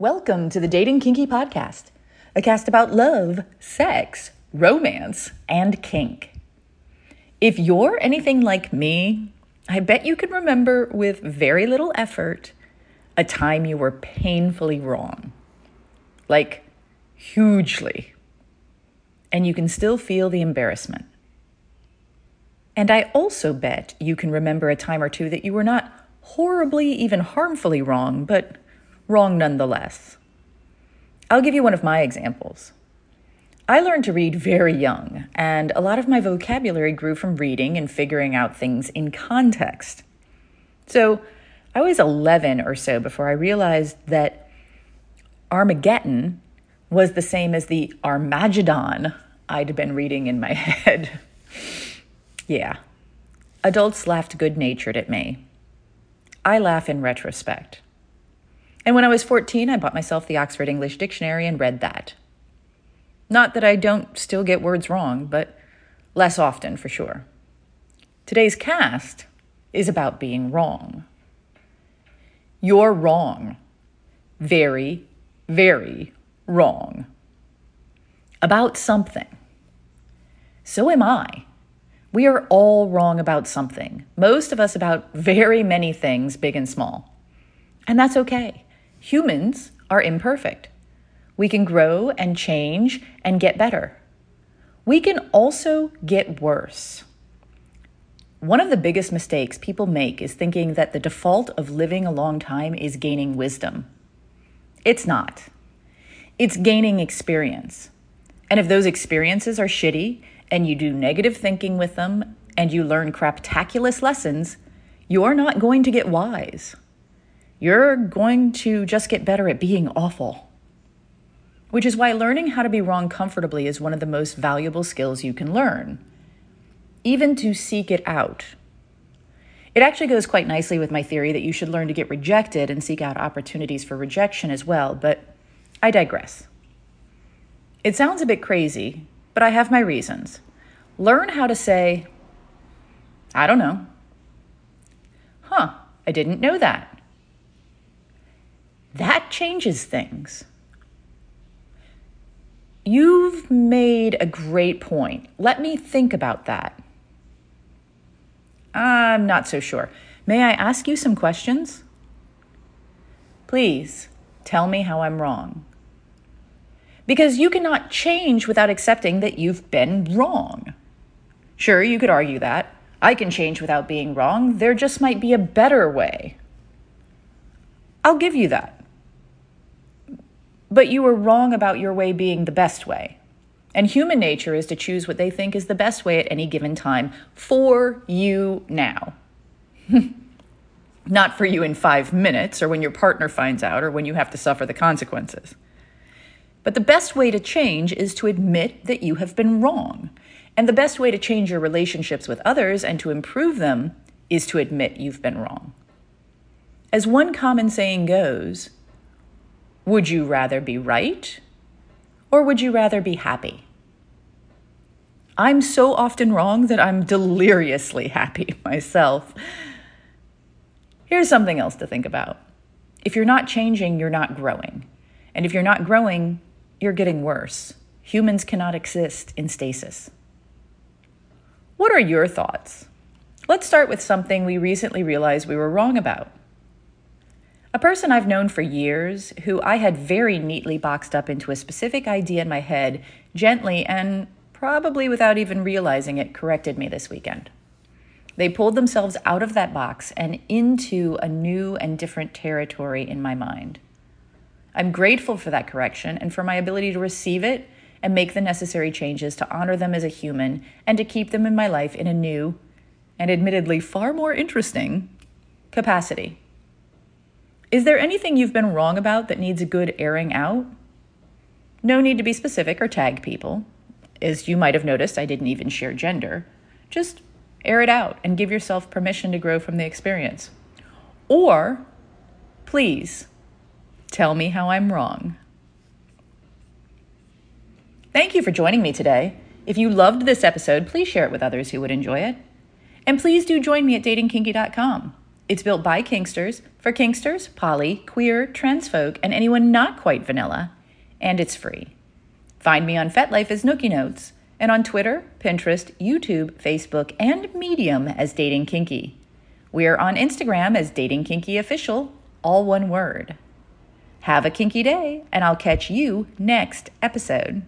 Welcome to the Dating Kinky Podcast, a cast about love, sex, romance, and kink. If you're anything like me, I bet you can remember with very little effort a time you were painfully wrong. Like, hugely. And you can still feel the embarrassment. And I also bet you can remember a time or two that you were not horribly, even harmfully wrong, but wrong nonetheless. I'll give you one of my examples. I learned to read very young, and a lot of my vocabulary grew from reading and figuring out things in context. So I was 11 or so before I realized that Armageddon was the same as the Armageddon I'd been reading in my head. Yeah. Adults laughed good natured at me. I laugh in retrospect. And when I was 14, I bought myself the Oxford English Dictionary and read that. Not that I don't still get words wrong, but less often for sure. Today's cast is about being wrong. You're wrong. Very, very wrong. About something. So am I. We are all wrong about something, most of us about very many things, big and small. And that's okay. Humans are imperfect. We can grow and change and get better. We can also get worse. One of the biggest mistakes people make is thinking that the default of living a long time is gaining wisdom. It's not. It's gaining experience. And if those experiences are shitty, and you do negative thinking with them and you learn craptaculous lessons, you're not going to get wise. You're going to just get better at being awful. Which is why learning how to be wrong comfortably is one of the most valuable skills you can learn, even to seek it out. It actually goes quite nicely with my theory that you should learn to get rejected and seek out opportunities for rejection as well, but I digress. It sounds a bit crazy, but I have my reasons. Learn how to say, I don't know. Huh, I didn't know that. Changes things. You've made a great point. Let me think about that. I'm not so sure. May I ask you some questions? Please tell me how I'm wrong because you cannot change without accepting that you've been wrong. Sure, you could argue that. I can change without being wrong. There just might be a better way. I'll give you that. But you were wrong about your way being the best way. And human nature is to choose what they think is the best way at any given time for you now. Not for you in five minutes or when your partner finds out or when you have to suffer the consequences. But the best way to change is to admit that you have been wrong. And the best way to change your relationships with others and to improve them is to admit you've been wrong. As one common saying goes, would you rather be right or would you rather be happy? I'm so often wrong that I'm deliriously happy myself. Here's something else to think about. If you're not changing, you're not growing. And if you're not growing, you're getting worse. Humans cannot exist in stasis. What are your thoughts? Let's start with something we recently realized we were wrong about. A person I've known for years, who I had very neatly boxed up into a specific idea in my head, gently and probably without even realizing it, corrected me this weekend. They pulled themselves out of that box and into a new and different territory in my mind. I'm grateful for that correction and for my ability to receive it and make the necessary changes to honor them as a human and to keep them in my life in a new and admittedly far more interesting capacity. Is there anything you've been wrong about that needs a good airing out? No need to be specific or tag people. As you might have noticed, I didn't even share gender. Just air it out and give yourself permission to grow from the experience. Or, please, Tell me how I'm wrong. Thank you for joining me today. If you loved this episode, please share it with others who would enjoy it. And please do join me at datingkinky.com. It's built by Kinksters for Kinksters, poly, queer, trans folk, and anyone not quite vanilla, and it's free. Find me on FetLife as Nookie Notes, and on Twitter, Pinterest, YouTube, Facebook, and Medium as Dating Kinky. We're on Instagram as Dating Kinky Official, all one word. Have a kinky day, and I'll catch you next episode.